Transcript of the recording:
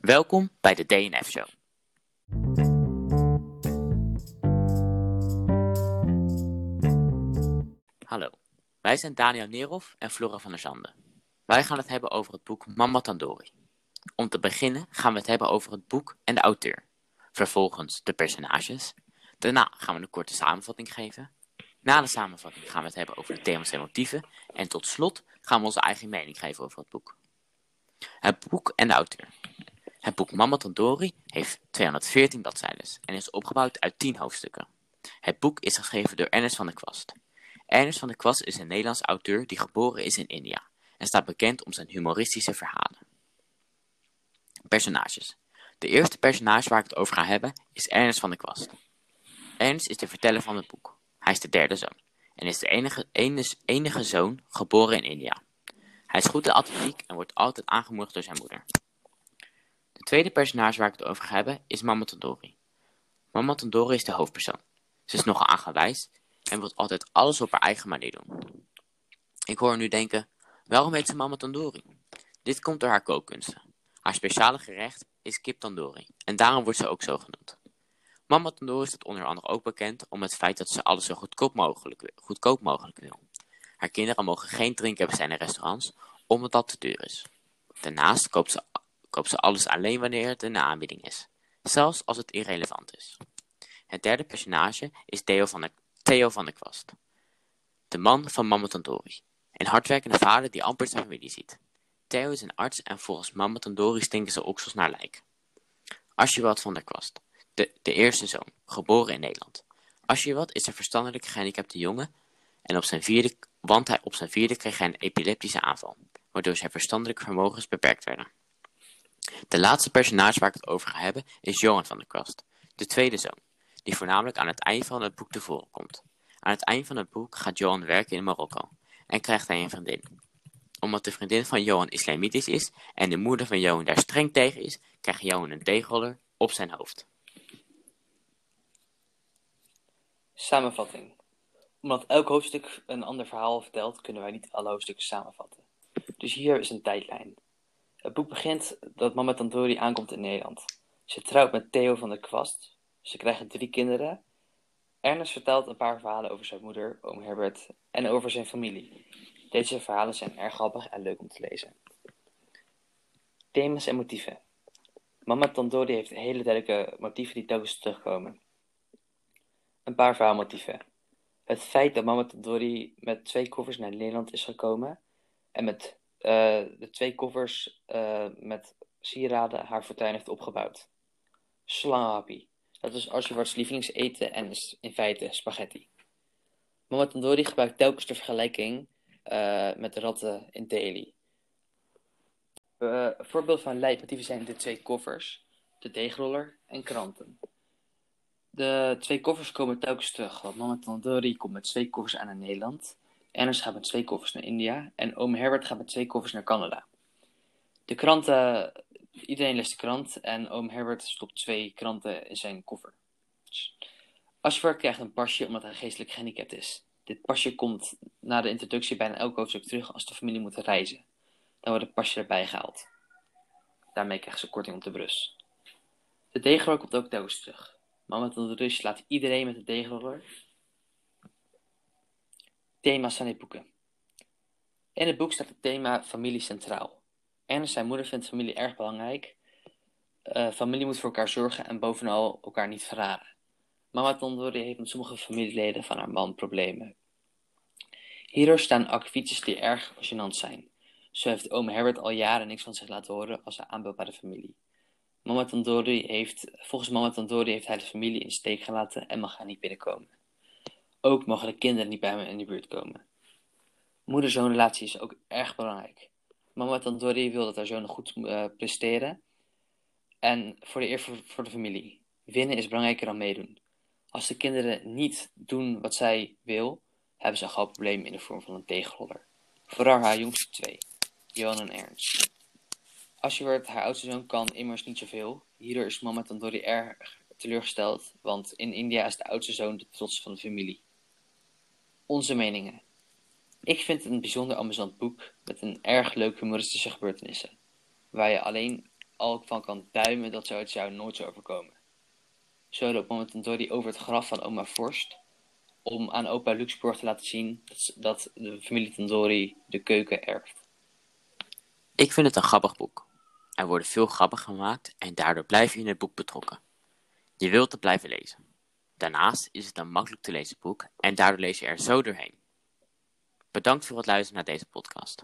Welkom bij de DNF Show. Hallo, wij zijn Daniel Nerov en Flora van der Zanden. Wij gaan het hebben over het boek Mama Tandori. Om te beginnen gaan we het hebben over het boek en de auteur. Vervolgens de personages. Daarna gaan we een korte samenvatting geven. Na de samenvatting gaan we het hebben over de thema's en motieven. En tot slot gaan we onze eigen mening geven over het boek. Het boek en de auteur. Het boek Mama Tandori heeft 214 bladzijden en is opgebouwd uit 10 hoofdstukken. Het boek is geschreven door Ernest van der Kwast. Ernest van der Kwast is een Nederlands auteur die geboren is in India en staat bekend om zijn humoristische verhalen. Personages. De eerste personage waar ik het over ga hebben is Ernest van der Kwast. Ernest is de verteller van het boek. Hij is de derde zoon en is de enige zoon geboren in India. Hij is goed in atletiek en wordt altijd aangemoedigd door zijn moeder. De tweede personage waar ik het over ga hebben is Mama Tandori. Mama Tandori is de hoofdpersoon. Ze is nogal aangewijs en wil altijd alles op haar eigen manier doen. Ik hoor nu denken, waarom heet ze Mama Tandori? Dit komt door haar kookkunsten. Haar speciale gerecht is kip tandoori en daarom wordt ze ook zo genoemd. Mama Tandoori staat onder andere ook bekend om het feit dat ze alles zo goedkoop mogelijk, goedkoop mogelijk wil. Haar kinderen mogen geen drinken hebben zijn in restaurants, omdat dat te duur is. Daarnaast koopt ze, koopt ze alles alleen wanneer het de aanbieding is, zelfs als het irrelevant is. Het derde personage is Theo van, de, Theo van der Kwast, de man van Mama Tandoori, een hardwerkende vader die amper zijn familie ziet. Theo is een arts en volgens Mama Tandoori stinken ze oksels naar lijk. Asjewat van der Kwast, de, de eerste zoon, geboren in Nederland. Asjewat is een verstandelijk gehandicapte jongen en op zijn vierde, want hij op zijn vierde kreeg hij een epileptische aanval, waardoor zijn verstandelijke vermogens beperkt werden. De laatste personage waar ik het over ga hebben is Johan van der Kwast, de tweede zoon, die voornamelijk aan het eind van het boek tevoren komt. Aan het eind van het boek gaat Johan werken in Marokko en krijgt hij een vriendin. Omdat de vriendin van Johan islamitisch is en de moeder van Johan daar streng tegen is, krijgt Johan een deegroller op zijn hoofd. Samenvatting. Omdat elk hoofdstuk een ander verhaal vertelt, kunnen wij niet alle hoofdstukken samenvatten. Dus hier is een tijdlijn. Het boek begint dat mama Tantori aankomt in Nederland. Ze trouwt met Theo van der Kwast. Ze krijgen drie kinderen. Ernest vertelt een paar verhalen over zijn moeder, oom Herbert, en over zijn familie. Deze verhalen zijn erg grappig en leuk om te lezen. Thema's en motieven. Mama Tantori heeft hele duidelijke motieven die telkens terugkomen. Een paar verhaalmotieven. Het feit dat Mama Tantori met twee koffers naar Nederland is gekomen en met de twee koffers uh, met sieraden haar fortuin heeft opgebouwd. Slangenhappy. Dat is Archibald's lievelingseten en is in feite spaghetti. Mama Tandoori gebruikt telkens de vergelijking uh, met de ratten in Delhi. Voorbeeld van leidmotieven zijn de twee koffers, de deegroller en kranten. De twee koffers komen telkens terug, want Mama Tandoori komt met twee koffers aan naar Nederland. Ernest gaat met twee koffers naar India en oom Herbert gaat met twee koffers naar Canada. De kranten, iedereen leest de krant en oom Herbert stopt twee kranten in zijn koffer. Ashford krijgt een pasje omdat hij geestelijk gehandicapt is. Dit pasje komt na de introductie bijna elk hoofdstuk terug als de familie moet reizen. Dan wordt het pasje erbij gehaald. Daarmee krijgt ze korting op de brus. De deegroller komt ook telkens terug. Mama tot de rust laat iedereen met de deegroller. Thema's van dit boeken. In het boek staat het thema familie centraal. Ernest, zijn moeder, vindt familie erg belangrijk. Uh, familie moet voor elkaar zorgen en bovenal elkaar niet verraden. Mama Tondori heeft met sommige familieleden van haar man problemen. Hierdoor staan akkefietjes die erg gênant zijn. Zo heeft oom Herbert al jaren niks van zich laten horen als hij aanbod bij de familie. Mama Tandori heeft, volgens mama Tandori heeft hij de familie in steek gelaten en mag hij niet binnenkomen. Ook mogen de kinderen niet bij hem in de buurt komen. Moeder-zoonrelatie is ook erg belangrijk. Mama Tandori wil dat haar zoon goed uh, presteren. En voor de eer voor, de familie. Winnen is belangrijker dan meedoen. Als de kinderen niet doen wat zij wil, hebben ze een groot probleem in de vorm van een tegenroller. Vooral haar jongste twee, Johan en Ernst. Asjewert, haar oudste zoon, kan immers niet zoveel. Hierdoor is mama Tandori erg teleurgesteld, want in India is de oudste zoon de trots van de familie. Onze meningen. Ik vind het een bijzonder amusant boek met een erg leuk humoristische gebeurtenissen, waar je alleen al van kan duimen dat zoiets jou nooit zou overkomen. Zo loopt mama Tontori over het graf van oma Vorst om aan opa Luxemburg te laten zien dat, de familie Tontori de keuken erft. Ik vind het een grappig boek. Er worden veel grappen gemaakt en daardoor blijf je in het boek betrokken. Je wilt het blijven lezen. Daarnaast is het een makkelijk te lezen boek en daardoor lees je er zo doorheen. Bedankt voor het luisteren naar deze podcast.